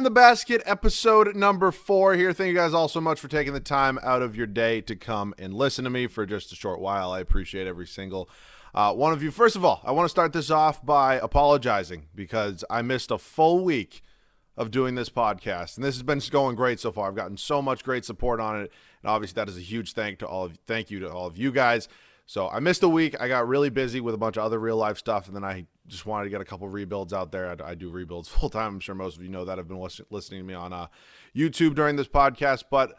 Behind the Basket, episode number four here. Thank you guys all so much for taking the time out of your day to come and listen to me for just a short while. I appreciate every single uh, one of you. First of all, I want to start this off by apologizing because I missed a full week of doing this podcast, and this has been going great so far. I've gotten so much great support on it, and obviously that is a huge thank to all of thank you to all of you guys. So I missed a week. I got really busy with a bunch of other real life stuff, and then I just wanted to get a couple rebuilds out there. I, I do rebuilds full time. I'm sure most of you know that. I've been listening to me on uh, YouTube during this podcast. But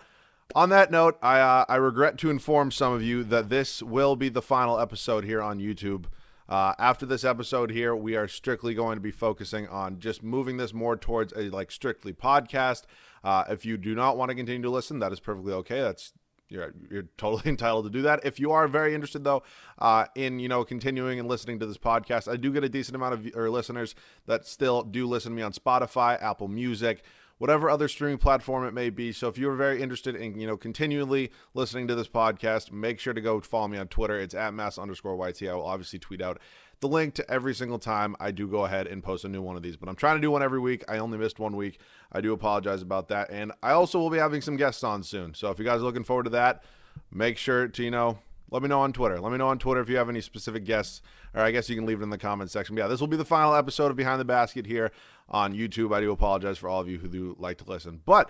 on that note, I uh, I regret to inform some of you that this will be the final episode here on YouTube. Uh, after this episode here, we are strictly going to be focusing on just moving this more towards a like strictly podcast. Uh, if you do not want to continue to listen, that is perfectly okay. That's you're you're totally entitled to do that. If you are very interested though uh, in you know continuing and listening to this podcast, I do get a decent amount of or listeners that still do listen to me on Spotify, Apple Music, whatever other streaming platform it may be. So if you're very interested in you know continually listening to this podcast, make sure to go follow me on Twitter. It's at mass underscore YT. I will obviously tweet out the link to every single time I do go ahead and post a new one of these. But I'm trying to do one every week. I only missed one week. I do apologize about that. And I also will be having some guests on soon. So if you guys are looking forward to that, make sure to, you know, let me know on Twitter. Let me know on Twitter if you have any specific guests, or I guess you can leave it in the comments section. But yeah, this will be the final episode of Behind the Basket here on YouTube. I do apologize for all of you who do like to listen. But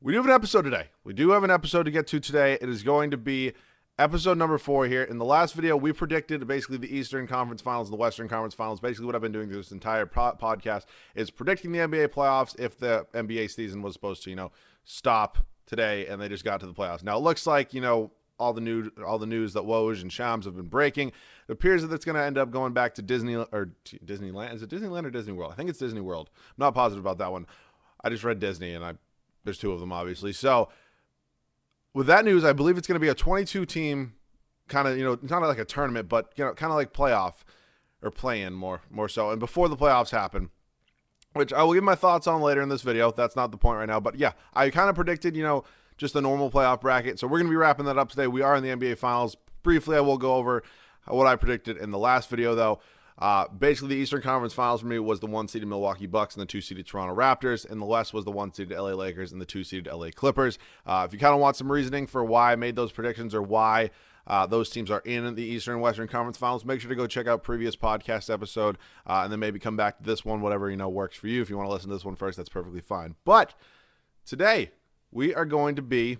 we do have an episode today. We do have an episode to get to today. It is going to be episode number four here. In the last video, we predicted basically the Eastern Conference Finals and the Western Conference Finals. Basically, what I've been doing through this entire podcast is predicting the NBA playoffs if the NBA season was supposed to, you know, stop today and they just got to the playoffs. Now, it looks like, you know, all the new all the news that Woj and Shams have been breaking. It appears that it's going to end up going back to Disney or Disneyland. Is it Disneyland or Disney World? I think it's Disney World. I'm not positive about that one. I just read Disney and I there's two of them obviously. So with that news, I believe it's going to be a 22 team kind of, you know, not like a tournament, but you know, kind of like playoff or play in more more so. And before the playoffs happen, which I will give my thoughts on later in this video. That's not the point right now, but yeah, I kind of predicted, you know, just a normal playoff bracket. So we're going to be wrapping that up today. We are in the NBA finals. Briefly, I will go over what I predicted in the last video though. Uh, basically, the Eastern Conference Finals for me was the one seeded Milwaukee Bucks and the two seeded Toronto Raptors, and the West was the one seeded LA Lakers and the two seeded LA Clippers. Uh, if you kind of want some reasoning for why I made those predictions or why uh, those teams are in the Eastern and Western Conference Finals, make sure to go check out previous podcast episode, uh, and then maybe come back to this one, whatever you know works for you. If you want to listen to this one first, that's perfectly fine. But today we are going to be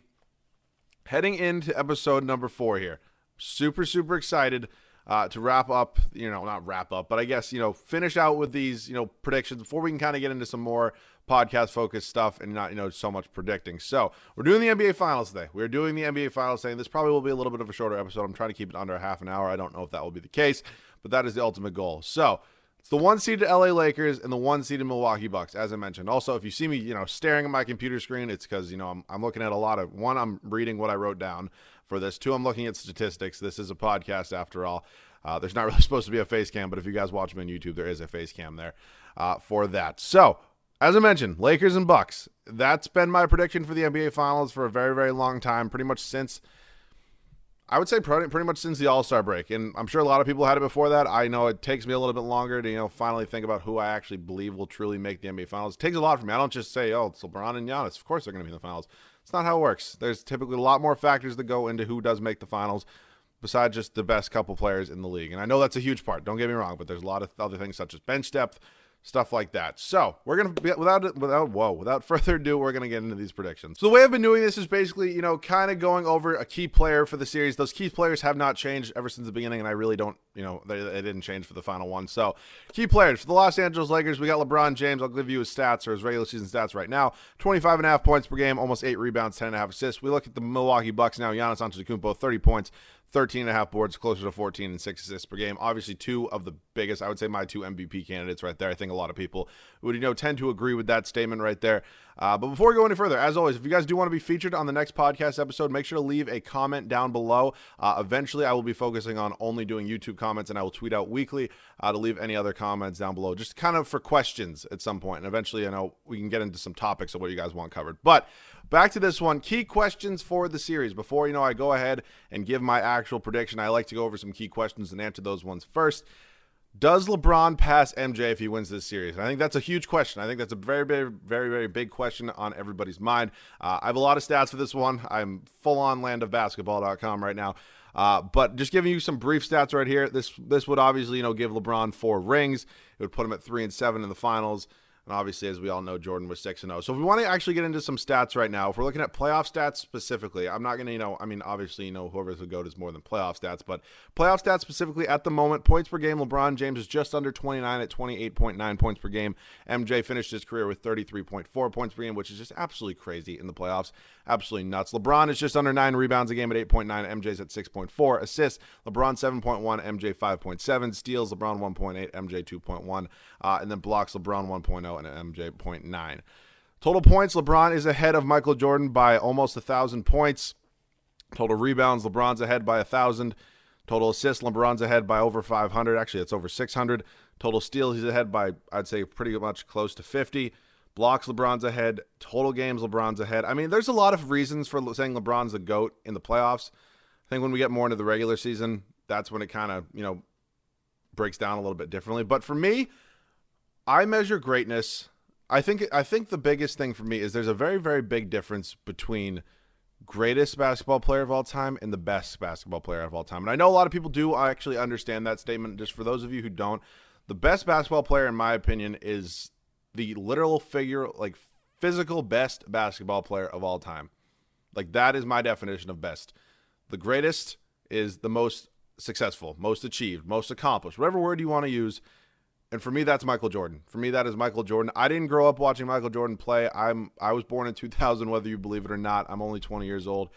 heading into episode number four here. Super, super excited uh, to wrap up, you know, not wrap up, but I guess, you know, finish out with these, you know, predictions before we can kind of get into some more podcast focused stuff and not, you know, so much predicting. So we're doing the NBA finals today. We're doing the NBA finals saying this probably will be a little bit of a shorter episode. I'm trying to keep it under a half an hour. I don't know if that will be the case, but that is the ultimate goal. So it's the one seeded LA Lakers and the one seeded Milwaukee Bucks, as I mentioned. Also, if you see me, you know, staring at my computer screen, it's because, you know, I'm, I'm looking at a lot of one, I'm reading what I wrote down for this. Two, I'm looking at statistics. This is a podcast after all. Uh, there's not really supposed to be a face cam, but if you guys watch me on YouTube, there is a face cam there uh, for that. So, as I mentioned, Lakers and Bucks. That's been my prediction for the NBA Finals for a very, very long time, pretty much since. I would say pretty, pretty much since the All Star break, and I'm sure a lot of people had it before that. I know it takes me a little bit longer to you know finally think about who I actually believe will truly make the NBA Finals. It takes a lot for me. I don't just say, "Oh, it's LeBron and Giannis." Of course, they're going to be in the finals. It's not how it works. There's typically a lot more factors that go into who does make the finals besides just the best couple players in the league. And I know that's a huge part. Don't get me wrong, but there's a lot of other things such as bench depth, stuff like that. So we're gonna be without without whoa without further ado, we're gonna get into these predictions. So the way I've been doing this is basically you know kind of going over a key player for the series. Those key players have not changed ever since the beginning, and I really don't you know they, they didn't change for the final one. So key players for the Los Angeles Lakers, we got LeBron James. I'll give you his stats or his regular season stats right now: 25 and a half points per game, almost eight rebounds, 10 and a half assists. We look at the Milwaukee Bucks now. Giannis Antetokounmpo, 30 points. 13 and a half boards, closer to 14 and six assists per game. Obviously, two of the biggest, I would say my two MVP candidates right there. I think a lot of people would, you know, tend to agree with that statement right there. Uh, but before we go any further, as always, if you guys do want to be featured on the next podcast episode, make sure to leave a comment down below. Uh, eventually, I will be focusing on only doing YouTube comments, and I will tweet out weekly uh, to leave any other comments down below, just kind of for questions at some point. And eventually, I know we can get into some topics of what you guys want covered. But back to this one key questions for the series before you know i go ahead and give my actual prediction i like to go over some key questions and answer those ones first Does LeBron pass MJ if he wins this series? I think that's a huge question. I think that's a very, very, very, very big question on everybody's mind. Uh, I have a lot of stats for this one. I'm full on landofbasketball.com right now. Uh, but just giving you some brief stats right here. This this would obviously you know give LeBron four rings. It would put him at three and seven in the finals. And obviously, as we all know, Jordan was 6 0. So if we want to actually get into some stats right now, if we're looking at playoff stats specifically, I'm not going to, you know, I mean, obviously, you know, whoever's the GOAT is more than playoff stats, but playoff stats specifically at the moment, points per game, LeBron James is just under 29 at 28.9 points per game. MJ finished his career with 33.4 points per game, which is just absolutely crazy in the playoffs. Absolutely nuts. LeBron is just under nine rebounds a game at 8.9. MJ's at 6.4. Assists, LeBron 7.1, MJ 5.7. Steals, LeBron 1.8, MJ 2.1. Uh, and then blocks, LeBron 1.0 and MJ 0.9. Total points, LeBron is ahead of Michael Jordan by almost a 1,000 points. Total rebounds, LeBron's ahead by a 1,000. Total assists, LeBron's ahead by over 500. Actually, it's over 600. Total steals, he's ahead by, I'd say, pretty much close to 50. Blocks, LeBron's ahead. Total games, LeBron's ahead. I mean, there's a lot of reasons for saying LeBron's the GOAT in the playoffs. I think when we get more into the regular season, that's when it kind of, you know, breaks down a little bit differently. But for me, I measure greatness. I think I think the biggest thing for me is there's a very very big difference between greatest basketball player of all time and the best basketball player of all time. And I know a lot of people do actually understand that statement. Just for those of you who don't, the best basketball player, in my opinion, is the literal figure, like physical best basketball player of all time. Like that is my definition of best. The greatest is the most successful, most achieved, most accomplished, whatever word you want to use. And for me, that's Michael Jordan. For me, that is Michael Jordan. I didn't grow up watching Michael Jordan play. I'm I was born in 2000, whether you believe it or not. I'm only 20 years old.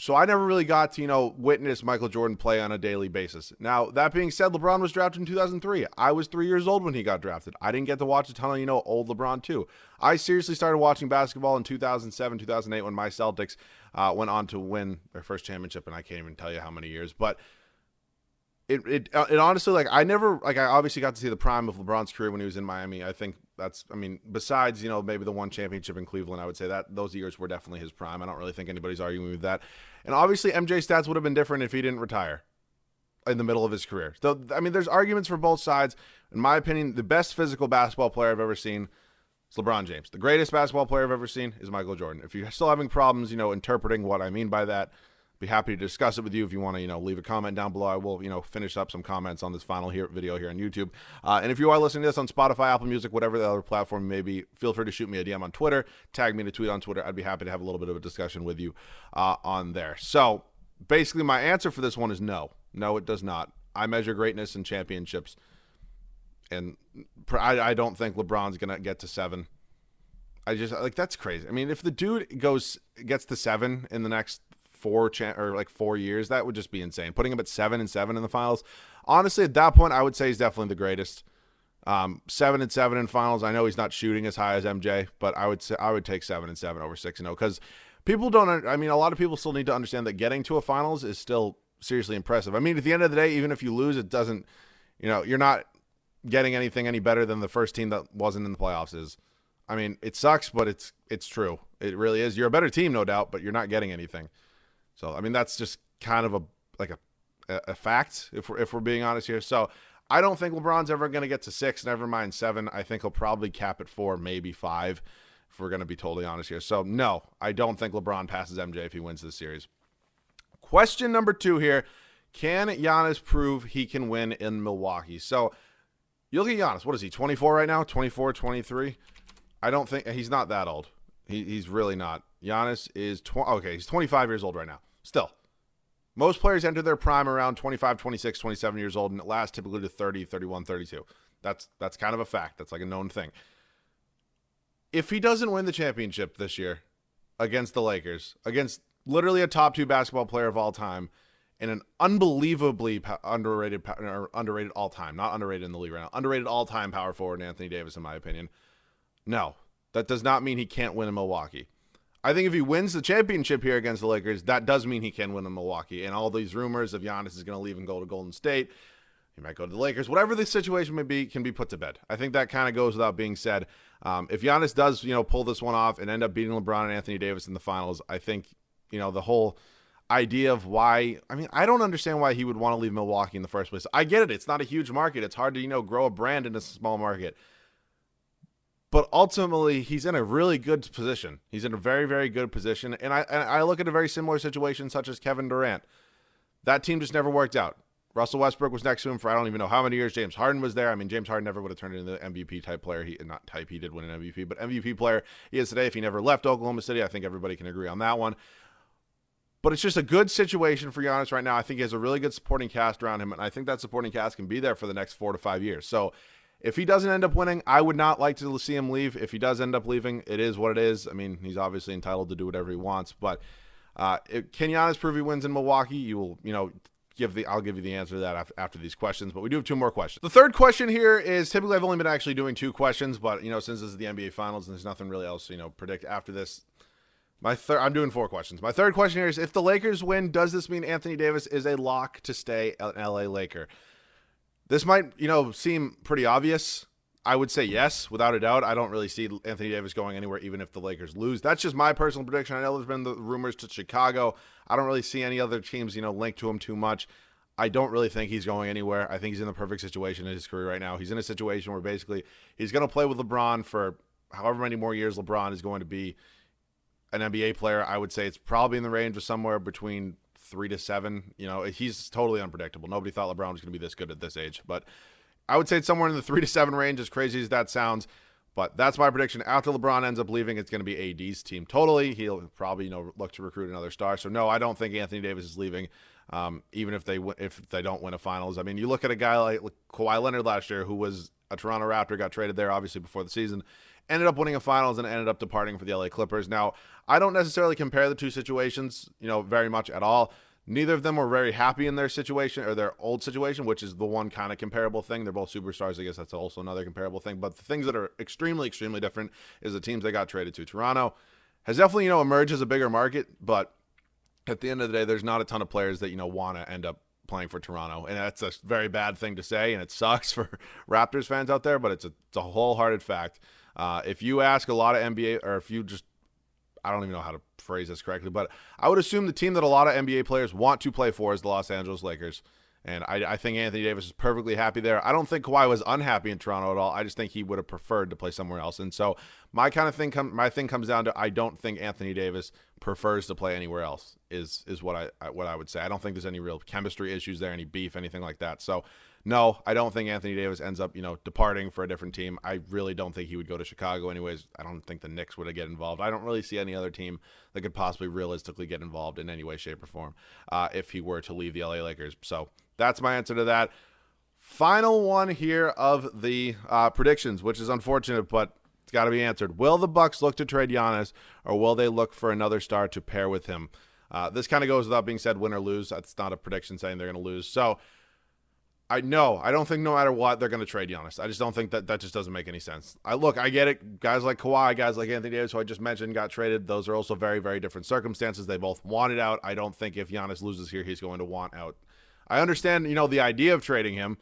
So I never really got to, you know, witness Michael Jordan play on a daily basis. Now, that being said, LeBron was drafted in 2003. I was three years old when he got drafted. I didn't get to watch a ton of, you know, old LeBron too. I seriously started watching basketball in 2007, 2008 when my Celtics uh, went on to win their first championship, and I can't even tell you how many years. But it, it uh, it honestly like I never like I obviously got to see the prime of LeBron's career when he was in Miami. I think that's I mean besides you know maybe the one championship in Cleveland, I would say that those years were definitely his prime. I don't really think anybody's arguing with that. And obviously MJ stats would have been different if he didn't retire in the middle of his career. So I mean there's arguments for both sides. In my opinion, the best physical basketball player I've ever seen is LeBron James. The greatest basketball player I've ever seen is Michael Jordan. If you're still having problems, you know, interpreting what I mean by that, be happy to discuss it with you if you want to you know leave a comment down below. I will you know finish up some comments on this final here video here on youtube. Uh, and if you are listening to this on spotify apple music whatever the other platform may be feel free to shoot me a dm on twitter tag me in a tweet on twitter. I'd be happy to have a little bit of a discussion with you uh, on there. So basically my answer for this one is no. No it does not. I measure greatness in championships and I, I don't think lebron's gonna get to seven. I just like that's crazy. I mean, if the dude goes gets to seven in the next four cha- or like four years, that would just be insane. Putting him at seven and seven in the finals, honestly, at that point, I would say he's definitely the greatest. Um, seven and seven in finals. I know he's not shooting as high as MJ, but I would say I would take seven and seven over six and zero because people don't. I mean, a lot of people still need to understand that getting to a finals is still seriously impressive. I mean, at the end of the day, even if you lose, it doesn't. You know, you're not getting anything any better than the first team that wasn't in the playoffs is. I mean, it sucks, but it's it's true. It really is. You're a better team, no doubt, but you're not getting anything. So I mean that's just kind of a like a a fact if we're if we're being honest here. So I don't think LeBron's ever going to get to six. Never mind seven. I think he'll probably cap at four, maybe five. If we're going to be totally honest here. So no, I don't think LeBron passes MJ if he wins this series. Question number two here: Can Giannis prove he can win in Milwaukee? So you look at Giannis. What is he? 24 right now? 24, 23. I don't think he's not that old. He, he's really not. Giannis is tw- okay. He's 25 years old right now. Still, most players enter their prime around 25, 26, 27 years old, and it lasts typically to 30, 31, 32. That's that's kind of a fact. That's like a known thing. If he doesn't win the championship this year against the Lakers, against literally a top two basketball player of all time, and an unbelievably underrated underrated all time, not underrated in the league right now, underrated all time power forward Anthony Davis, in my opinion. No, that does not mean he can't win in Milwaukee. I think if he wins the championship here against the Lakers, that does mean he can win in Milwaukee. And all these rumors of Giannis is going to leave and go to Golden State, he might go to the Lakers, whatever the situation may be, can be put to bed. I think that kind of goes without being said. Um, if Giannis does, you know, pull this one off and end up beating LeBron and Anthony Davis in the finals, I think, you know, the whole. idea of why. I mean, I don't understand why he would want to leave Milwaukee in the first place. I get it; it's not a huge market. It's hard to you know grow a brand in a small market. But ultimately, he's in a really good position. He's in a very, very good position, and I and I look at a very similar situation, such as Kevin Durant. That team just never worked out. Russell Westbrook was next to him for I don't even know how many years. James Harden was there. I mean, James Harden never would have turned into the MVP type player. He not type. He did win an MVP, but MVP player he is today. If he never left Oklahoma City, I think everybody can agree on that one. But it's just a good situation for Giannis right now. I think he has a really good supporting cast around him, and I think that supporting cast can be there for the next four to five years. So if he doesn't end up winning, I would not like to see him leave. If he does end up leaving, it is what it is. I mean, he's obviously entitled to do whatever he wants, but uh, if, can Giannis prove he wins in Milwaukee? You will, you know, give the I'll give you the answer to that after these questions. But we do have two more questions. The third question here is typically I've only been actually doing two questions, but you know since this is the NBA Finals and there's nothing really else you know predict after this. My third, I'm doing four questions. My third question here is: If the Lakers win, does this mean Anthony Davis is a lock to stay an LA Laker? This might, you know, seem pretty obvious. I would say yes, without a doubt. I don't really see Anthony Davis going anywhere, even if the Lakers lose. That's just my personal prediction. I know there's been the rumors to Chicago. I don't really see any other teams, you know, linked to him too much. I don't really think he's going anywhere. I think he's in the perfect situation in his career right now. He's in a situation where basically he's going to play with LeBron for however many more years LeBron is going to be an NBA player. I would say it's probably in the range of somewhere between three to seven. You know, he's totally unpredictable. Nobody thought LeBron was going to be this good at this age, but I would say it's somewhere in the three to seven range, as crazy as that sounds. But that's my prediction. After LeBron ends up leaving, it's going to be AD's team totally. He'll probably you know look to recruit another star. So no, I don't think Anthony Davis is leaving. Um, even if they if they don't win a finals, I mean, you look at a guy like Kawhi Leonard last year, who was a Toronto Raptor, got traded there obviously before the season, ended up winning a finals and ended up departing for the LA Clippers. Now, I don't necessarily compare the two situations, you know, very much at all. Neither of them were very happy in their situation or their old situation, which is the one kind of comparable thing. They're both superstars. I guess that's also another comparable thing. But the things that are extremely, extremely different is the teams they got traded to. Toronto has definitely, you know, emerged as a bigger market, but at the end of the day, there's not a ton of players that, you know, want to end up playing for Toronto. And that's a very bad thing to say, and it sucks for Raptors fans out there, but it's a, it's a wholehearted fact. Uh, if you ask a lot of NBA, or if you just I don't even know how to phrase this correctly, but I would assume the team that a lot of NBA players want to play for is the Los Angeles Lakers. And I, I, think Anthony Davis is perfectly happy there. I don't think Kawhi was unhappy in Toronto at all. I just think he would have preferred to play somewhere else. And so my kind of thing, com- my thing comes down to I don't think Anthony Davis prefers to play anywhere else. Is is what I, what I would say. I don't think there's any real chemistry issues there, any beef, anything like that. So no, I don't think Anthony Davis ends up, you know, departing for a different team. I really don't think he would go to Chicago anyways. I don't think the Knicks would get involved. I don't really see any other team that could possibly realistically get involved in any way, shape, or form uh, if he were to leave the LA Lakers. So that's my answer to that. Final one here of the uh, predictions, which is unfortunate, but it's got to be answered. Will the Bucks look to trade Giannis, or will they look for another star to pair with him? Uh, this kind of goes without being said, win or lose. That's not a prediction saying they're going to lose. So I know. I don't think no matter what they're going to trade Giannis. I just don't think that that just doesn't make any sense. I look, I get it. Guys like Kawhi, guys like Anthony Davis, who I just mentioned, got traded. Those are also very, very different circumstances. They both wanted out. I don't think if Giannis loses here, he's going to want out. I understand, you know, the idea of trading him.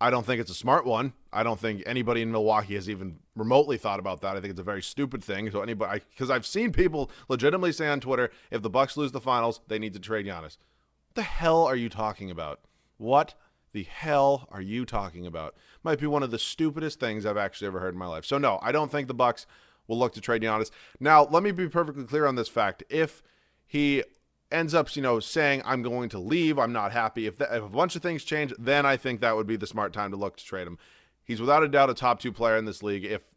I don't think it's a smart one. I don't think anybody in Milwaukee has even remotely thought about that. I think it's a very stupid thing. So anybody, because I've seen people legitimately say on Twitter, if the Bucks lose the finals, they need to trade Giannis. What the hell are you talking about? What the hell are you talking about? Might be one of the stupidest things I've actually ever heard in my life. So no, I don't think the Bucks will look to trade Giannis. Now, let me be perfectly clear on this fact. If he ends up, you know, saying I'm going to leave, I'm not happy. If, if a bunch of things change, then I think that would be the smart time to look to trade him. He's without a doubt a top two player in this league. If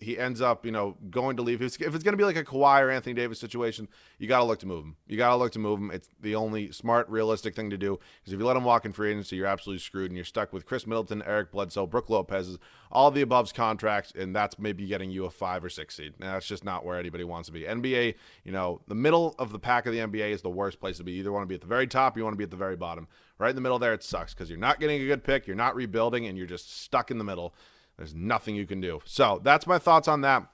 he ends up, you know, going to leave. If it's, if it's going to be like a Kawhi or Anthony Davis situation, you got to look to move him. You got to look to move him. It's the only smart, realistic thing to do. Because if you let him walk in free agency, you're absolutely screwed, and you're stuck with Khris Middleton, Eric Bledsoe, Brook Lopez, all the above's contracts, and that's maybe getting you a five or six seed. Now, that's just not where anybody wants to be. NBA, you know, the middle of the pack of the NBA is the worst place to be. You either want to be at the very top, you want to be at the very bottom. Right in the middle there, it sucks because you're not getting a good pick, you're not rebuilding, and you're just stuck in the middle. There's nothing you can do. So that's my thoughts on that.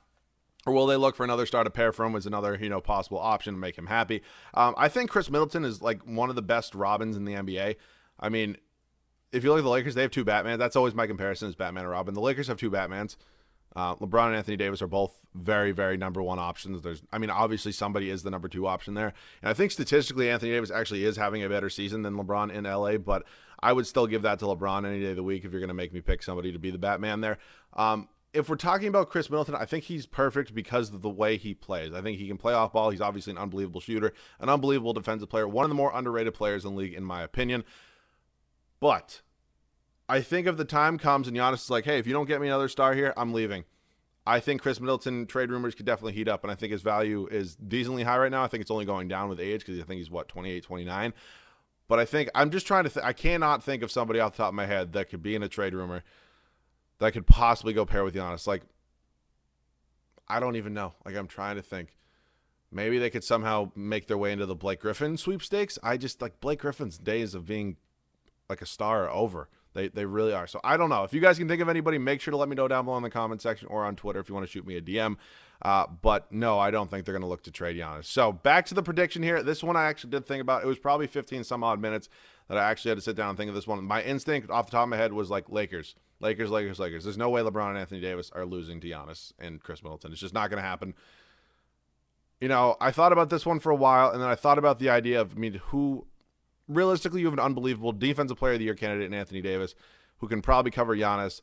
Or will they look for another star to pair from as another, you know, possible option to make him happy? Um, I think Khris Middleton is like one of the best Robins in the NBA. I mean, if you look at the Lakers, they have two Batman. That's always my comparison is Batman and Robin. The Lakers have two Batmans. Uh, LeBron and Anthony Davis are both very, very number one options. There's, I mean, obviously somebody is the number two option there, and I think statistically Anthony Davis actually is having a better season than LeBron in LA. But I would still give that to LeBron any day of the week if you're going to make me pick somebody to be the Batman there. Um, if we're talking about Khris Middleton, I think he's perfect because of the way he plays. I think he can play off ball. He's obviously an unbelievable shooter, an unbelievable defensive player, one of the more underrated players in the league, in my opinion. But I think if the time comes and Giannis is like, hey, if you don't get me another star here, I'm leaving. I think Khris Middleton trade rumors could definitely heat up, and I think his value is decently high right now. I think it's only going down with age because I think he's what 28, 29. But I think I'm just trying to. Th- I cannot think of somebody off the top of my head that could be in a trade rumor that could possibly go pair with Giannis. Like, I don't even know. Like, I'm trying to think. Maybe they could somehow make their way into the Blake Griffin sweepstakes. I just like Blake Griffin's days of being like a star over. They, they really are. So I don't know. If you guys can think of anybody, make sure to let me know down below in the comment section or on Twitter if you want to shoot me a DM. Uh, but no, I don't think they're going to look to trade Giannis. So back to the prediction here. This one I actually did think about. It was probably 15 some odd minutes that I actually had to sit down and think of this one. My instinct off the top of my head was like Lakers. Lakers, Lakers, Lakers. There's no way LeBron and Anthony Davis are losing to Giannis and Khris Middleton. It's just not going to happen. You know, I thought about this one for a while, and then I thought about the idea of, I mean, who realistically, you have an unbelievable defensive player of the year candidate in Anthony Davis, who can probably cover Giannis.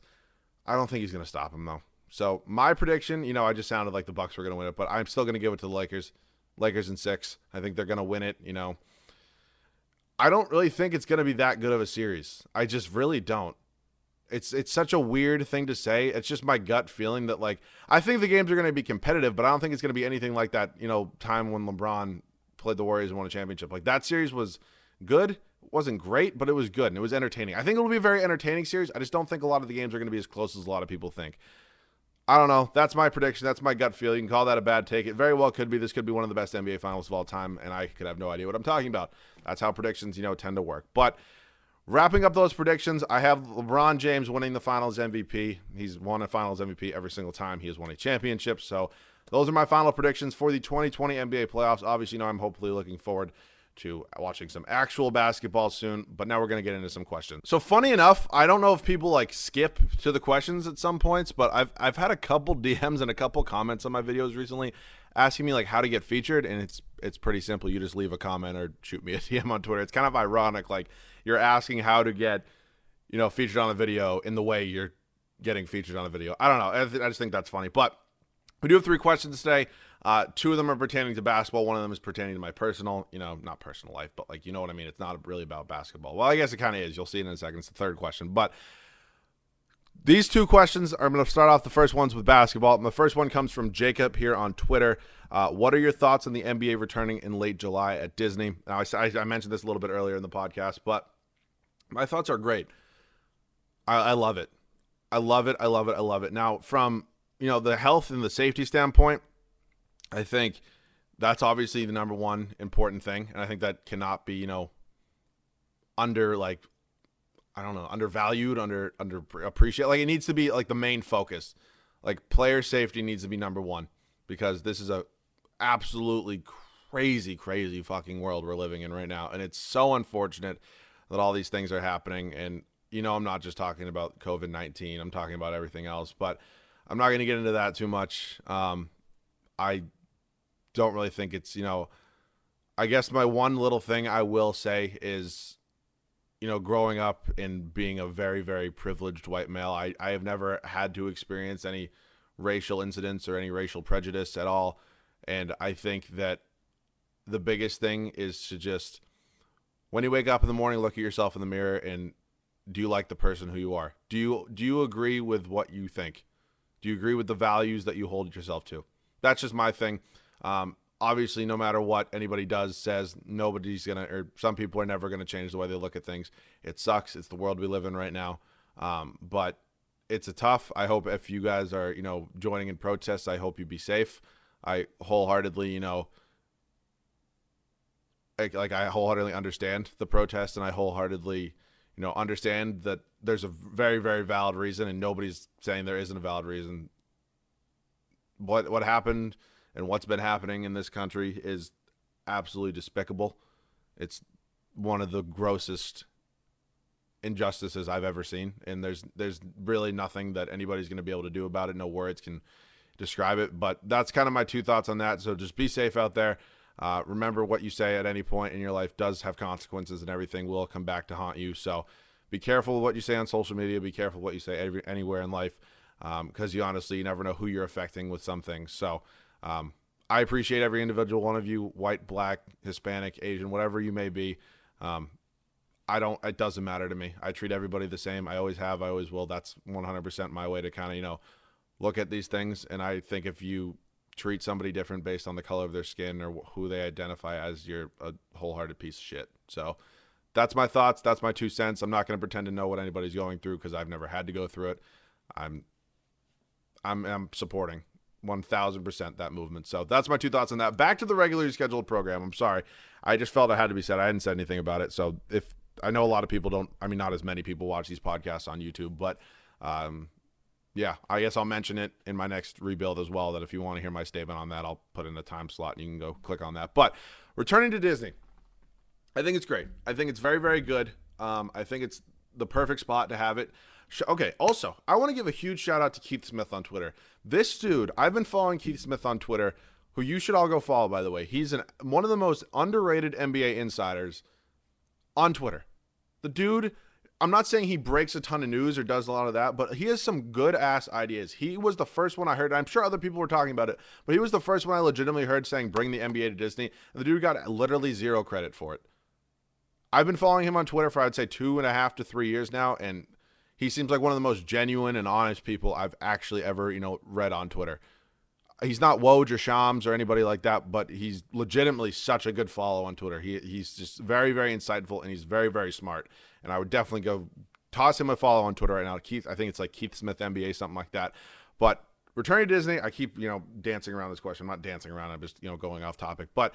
I don't think he's going to stop him though. So my prediction, you know, I just sounded like the Bucks were going to win it, but I'm still going to give it to the Lakers. Lakers in six. I think they're going to win it. You know, I don't really think it's going to be that good of a series. I just really don't. It's it's such a weird thing to say. It's just my gut feeling that like I think the games are going to be competitive, but I don't think it's going to be anything like that. You know, time when LeBron played the Warriors and won a championship. Like that series was good. Wasn't great, but it was good and it was entertaining. I think it'll be a very entertaining series. I just don't think a lot of the games are going to be as close as a lot of people think. I don't know. That's my prediction. That's my gut feel. You can call that a bad take. It very well could be. This could be one of the best NBA finals of all time, and I could have no idea what I'm talking about. That's how predictions, you know, tend to work. But wrapping up those predictions, I have LeBron James winning the finals MVP. He's won a finals MVP every single time he has won a championship. So those are my final predictions for the 2020 NBA playoffs. Obviously, you know, I'm hopefully looking forward to watching some actual basketball soon, but now we're going to get into some questions. So funny enough, I don't know if people like skip to the questions at some points, but I've I've had a couple DMs and a couple comments on my videos recently asking me like how to get featured and it's it's pretty simple. You just leave a comment or shoot me a DM on Twitter. It's kind of ironic like you're asking how to get you know featured on a video in the way you're getting featured on a video. I don't know. I, th- I just think that's funny. But we do have three questions today. Uh, two of them are pertaining to basketball. One of them is pertaining to my personal, you know, not personal life, but like, you know what I mean? It's not really about basketball. Well, I guess it kind of is. You'll see it in a second. It's the third question. But these two questions, I'm going to start off the first ones with basketball. And the first one comes from Jacob here on Twitter. Uh, what are your thoughts on the NBA returning in late July at Disney? Now, I, I mentioned this a little bit earlier in the podcast, but my thoughts are great. I, I love it. I love it. I love it. I love it. Now, from you know the health and the safety standpoint, I think that's obviously the number one important thing, and I think that cannot be you know under like I don't know undervalued, under under appreciate. Like it needs to be like the main focus. Like player safety needs to be number one because this is a absolutely crazy, crazy fucking world we're living in right now, and it's so unfortunate that all these things are happening. And you know, I'm not just talking about COVID nineteen; I'm talking about everything else, but. I'm not going to get into that too much. Um, I don't really think it's, you know, I guess my one little thing I will say is, you know, growing up and being a very, very privileged white male, I, I have never had to experience any racial incidents or any racial prejudice at all. And I think that the biggest thing is to just, when you wake up in the morning, look at yourself in the mirror and do you like the person who you are? Do you do you agree with what you think? Do you agree with the values that you hold yourself to? That's just my thing. Um, obviously, no matter what anybody does, says, nobody's going to, or some people are never going to change the way they look at things. It sucks. It's the world we live in right now. Um, but it's a tough. I hope if you guys are, you know, joining in protests, I hope you be safe. I wholeheartedly, you know, like, like I wholeheartedly understand the protest and I wholeheartedly, you know, understand that there's a very, very valid reason and nobody's saying there isn't a valid reason. What, what happened and what's been happening in this country is absolutely despicable. It's one of the grossest injustices I've ever seen, and there's there's really nothing that anybody's going to be able to do about it. No words can describe it. But that's kind of my two thoughts on that. So just be safe out there. Uh, remember what you say at any point in your life does have consequences, and everything will come back to haunt you. So be careful what you say on social media. Be careful what you say every, anywhere in life, because um, you honestly you never know who you're affecting with some things. So um, I appreciate every individual one of you, white, black, Hispanic, Asian, whatever you may be. Um, I don't. It doesn't matter to me. I treat everybody the same. I always have. I always will. That's 100% my way to kind of you know look at these things. And I think if you treat somebody different based on the color of their skin or who they identify as, you're a wholehearted piece of shit. So that's my thoughts. That's my two cents. I'm not going to pretend to know what anybody's going through because I've never had to go through it. I'm, I'm, I'm supporting 1000% that movement. So that's my two thoughts on that. Back to the regularly scheduled program. I'm sorry. I just felt it had to be said. I hadn't said anything about it. So if I know a lot of people don't, I mean, not as many people watch these podcasts on YouTube, but um, yeah, I guess I'll mention it in my next rebuild as well. That if you want to hear my statement on that, I'll put in a time slot and you can go click on that. But returning to Disney, I think it's great. I think it's very, very good. Um, I think it's the perfect spot to have it. Okay, also, I want to give a huge shout out to Keith Smith on Twitter. This dude, I've been following Keith Smith on Twitter, who you should all go follow, by the way. He's an, one of the most underrated NBA insiders on Twitter. The dude I'm not saying he breaks a ton of news or does a lot of that, but he has some good ass ideas. He was the first one I heard. I'm sure other people were talking about it, but he was the first one I legitimately heard saying bring the NBA to Disney. And the dude got literally zero credit for it. I've been following him on Twitter for I'd say two and a half to three years now, and he seems like one of the most genuine and honest people I've actually ever, you know, read on Twitter. He's not Woj or Shams or anybody like that, but he's legitimately such a good follow on Twitter. He, he's just very, very insightful and he's very, very smart and I would definitely go toss him a follow on Twitter right now. Keith, I think it's like Keith Smith NBA, something like that. But returning to Disney, I keep you know dancing around this question. I'm not dancing around. I'm just you know going off topic. But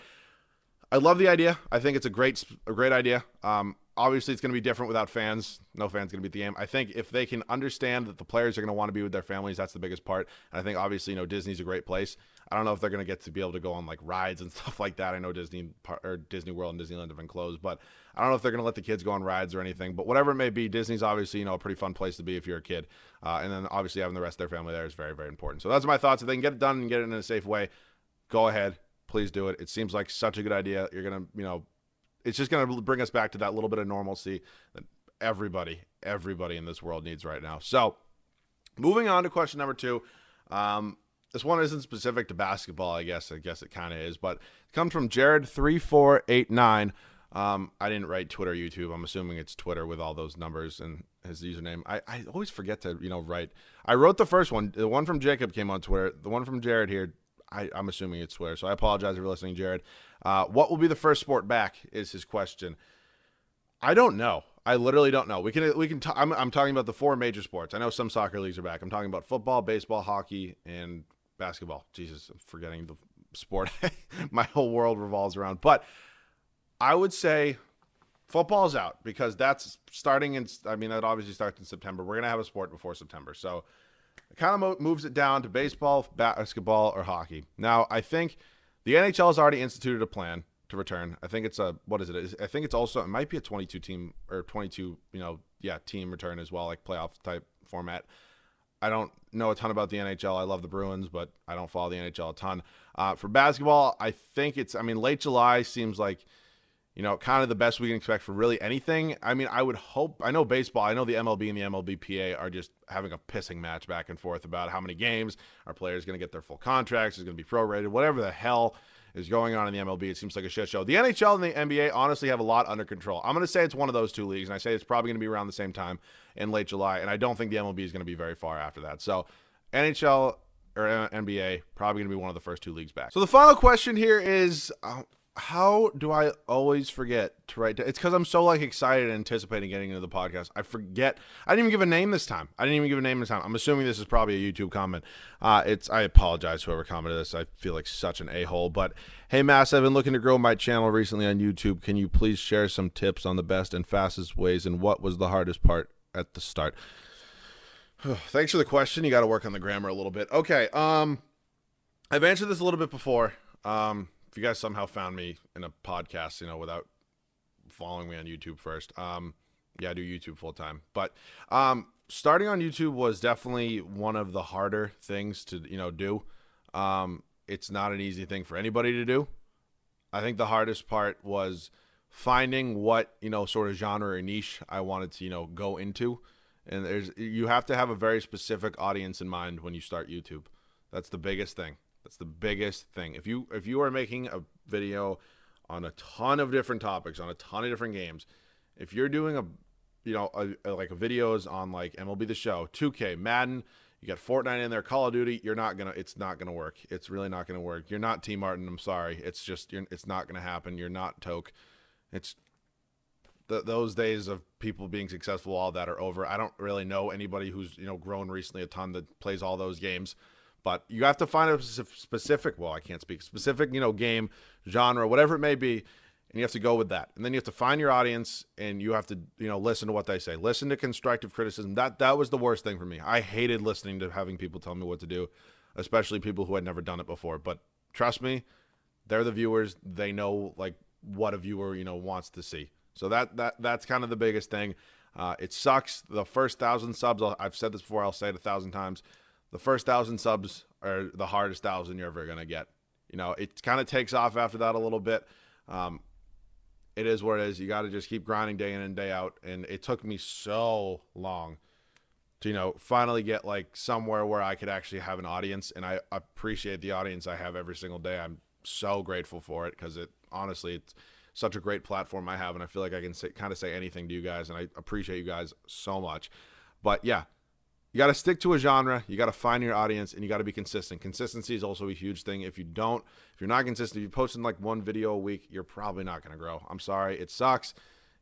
I love the idea. I think it's a great a great idea. Um, obviously, it's going to be different without fans. No fans going to be at the game. I think if they can understand that the players are going to want to be with their families, that's the biggest part. And I think obviously you know Disney's a great place. I don't know if they're going to get to be able to go on like rides and stuff like that. I know Disney or Disney World and Disneyland have been closed, but I don't know if they're going to let the kids go on rides or anything. But whatever it may be, Disney's obviously you know a pretty fun place to be if you're a kid, uh, and then obviously having the rest of their family there is very very important. So that's my thoughts. If they can get it done and get it in a safe way, go ahead, please do it. It seems like such a good idea. You're gonna you know, it's just gonna bring us back to that little bit of normalcy that everybody everybody in this world needs right now. So moving on to question number two. Um, this one isn't specific to basketball, I guess. I guess it kind of is, but it comes from Jared three four eight nine. Um, I didn't write Twitter, YouTube. I'm assuming it's Twitter with all those numbers and his username. I, I always forget to you know write. I wrote the first one. The one from Jacob came on Twitter. The one from Jared here. I, I'm assuming it's Twitter. So I apologize if you're listening, Jared. Uh, what will be the first sport back? Is his question. I don't know. I literally don't know. We can we can. i am I'm talking about the four major sports. I know some soccer leagues are back. I'm talking about football, baseball, hockey, and basketball. Jesus, I'm forgetting the sport my whole world revolves around. But I would say football's out because that's starting in. I mean, that obviously starts in September. We're gonna have a sport before September, so it kind of moves it down to baseball, basketball, or hockey. Now, I think the NHL has already instituted a plan to return. I think it's a what is it? I think it's also it might be a 22 team or 22 you know yeah team return as well, like playoff type format. I don't know a ton about the NHL. I love the Bruins, but I don't follow the NHL a ton. Uh, for basketball, I think it's, I mean, late July seems like, you know, kind of the best we can expect for really anything. I mean, I would hope, I know baseball, I know the MLB and the MLBPA are just having a pissing match back and forth about how many games our players going to get their full contracts, is going to be prorated, whatever the hell is going on in the MLB. It seems like a shit show. The NHL and the NBA honestly have a lot under control. I'm going to say it's one of those two leagues, and I say it's probably going to be around the same time in late July, and I don't think the MLB is going to be very far after that. So, NHL or NBA probably going to be one of the first two leagues back. So the final question here is uh, how do I always forget to write? It's because I'm so like excited and anticipating getting into the podcast. I forget. I didn't even give a name this time. I didn't even give a name this time. I'm assuming this is probably a YouTube comment. Uh, it's. I apologize whoever commented this. I feel like such an a hole. But hey, Mass, I've been looking to grow my channel recently on YouTube. Can you please share some tips on the best and fastest ways, and what was the hardest part at the start? Thanks for the question. You got to work on the grammar a little bit. Okay. Um, I've answered this a little bit before. Um you guys somehow found me in a podcast, you know, without following me on YouTube first, um, yeah, I do YouTube full time. But um, starting on YouTube was definitely one of the harder things to you know do. Um, it's not an easy thing for anybody to do. I think the hardest part was finding what you know sort of genre or niche I wanted to you know go into. And there's you have to have a very specific audience in mind when you start YouTube. That's the biggest thing. That's the biggest thing. If you if you are making a video on a ton of different topics, on a ton of different games, if you're doing a you know a, a, like videos on like MLB the Show, 2K, Madden, you got Fortnite in there, Call of Duty, you're not gonna. It's not gonna work. It's really not gonna work. You're not TMartn. I'm sorry. It's just. it's not gonna happen. You're not Toke. It's the, those days of people being successful, all that are over. I don't really know anybody who's you know grown recently a ton that plays all those games. But you have to find a specific, well, I can't speak specific, you know, game genre, whatever it may be, and you have to go with that. And then you have to find your audience, and you have to, you know, listen to what they say. Listen to constructive criticism. That that was the worst thing for me. I hated listening to having people tell me what to do, especially people who had never done it before. But trust me, they're the viewers. They know like what a viewer, you know, wants to see. So that that that's kind of the biggest thing. Uh, it sucks. The first thousand subs, I've said this before. I'll say it a thousand times the first thousand subs are the hardest thousand you're ever gonna get. You know, it kind of takes off after that a little bit. Um, it is what it is. You got to just keep grinding day in and day out. And it took me so long to, you know, finally get like somewhere where I could actually have an audience. And I appreciate the audience I have every single day. I'm so grateful for it because it honestly, it's such a great platform I have. And I feel like I can say, kind of say anything to you guys. And I appreciate you guys so much. But yeah, you got to stick to a genre. You got to find your audience, and you got to be consistent. Consistency is also a huge thing. If you don't, if you're not consistent, if you're posting like one video a week, you're probably not going to grow. I'm sorry, it sucks.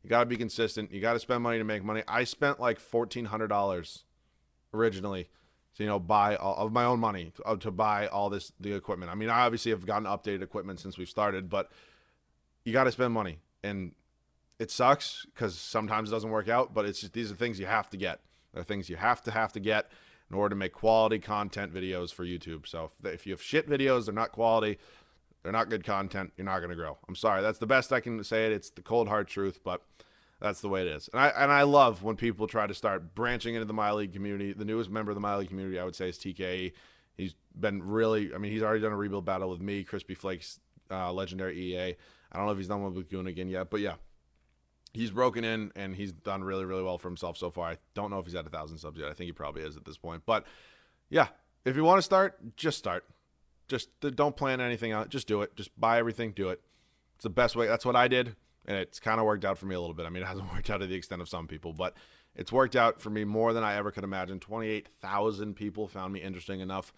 You got to be consistent. You got to spend money to make money. I spent like fourteen hundred dollars originally to you know buy all of my own money to, uh, to buy all this the equipment. I mean, I obviously have gotten updated equipment since we've started, but you got to spend money, and it sucks because sometimes it doesn't work out. But it's just these are things you have to get. They're things you have to have to get in order to make quality content videos for YouTube. So if, you have shit videos, they're not quality, they're not good content, you're not going to grow. I'm sorry. That's the best I can say it. It's the cold hard truth, but that's the way it is. And I and I love when people try to start branching into the MyLeague community. The newest member of the MyLeague community, I would say, is TKE. He's been really. I mean, he's already done a rebuild battle with me, Crispy Flakes, uh, legendary EA. I don't know if he's done one with Goonigan yet, but yeah, he's broken in and he's done really, really well for himself so far. I don't know if he's at a thousand subs yet. I think he probably is at this point. But yeah, if you want to start, just start. Just don't plan anything out. Just do it. Just buy everything. Do it. It's the best way. That's what I did, and it's kind of worked out for me a little bit. I mean, it hasn't worked out to the extent of some people, but it's worked out for me more than I ever could imagine. Twenty-eight thousand people found me interesting enough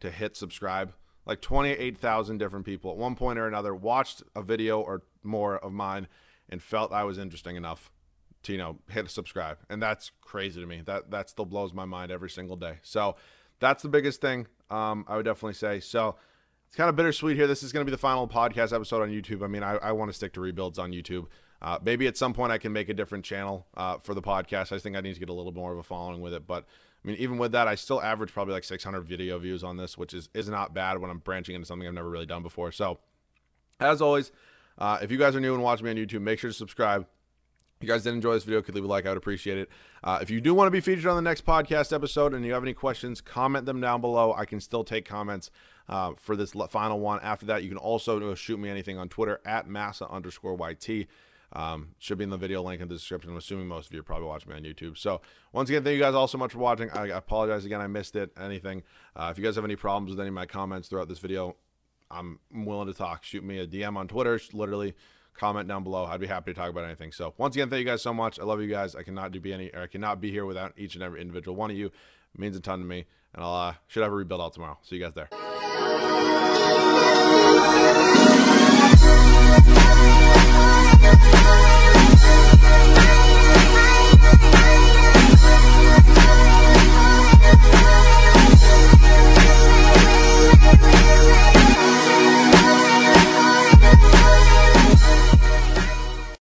to hit subscribe. Like twenty-eight thousand different people at one point or another watched a video or more of mine and felt I was interesting enough to you know hit a subscribe, and that's crazy to me. That that still blows my mind every single day. So that's the biggest thing. Um, I would definitely say so. It's kind of bittersweet here. This is going to be the final podcast episode on YouTube. I mean, I, I want to stick to rebuilds on YouTube. Uh, maybe at some point I can make a different channel uh, for the podcast. I think I need to get a little more of a following with it. But I mean, even with that, I still average probably like 600 video views on this, which is is not bad when I'm branching into something I've never really done before. So, as always, uh, if you guys are new and watching me on YouTube, make sure to subscribe. If you guys did enjoy this video, could leave a like. I would appreciate it. Uh, if you do want to be featured on the next podcast episode and you have any questions, comment them down below. I can still take comments uh, for this final one. After that, you can also shoot me anything on Twitter at massa underscore YT. Um, should be in the video link in the description. I'm assuming most of you are probably watching me on YouTube. So once again, thank you guys all so much for watching. I apologize again. I missed it. Anything. Uh, if you guys have any problems with any of my comments throughout this video, I'm willing to talk. Shoot me a DM on Twitter, literally comment down below. I'd be happy to talk about anything. So once again, thank you guys so much. I love you guys. I cannot do be any, I cannot be here without each and every individual one of you. It means a ton to me, and I'll uh, should have a rebuild out tomorrow. See you guys there.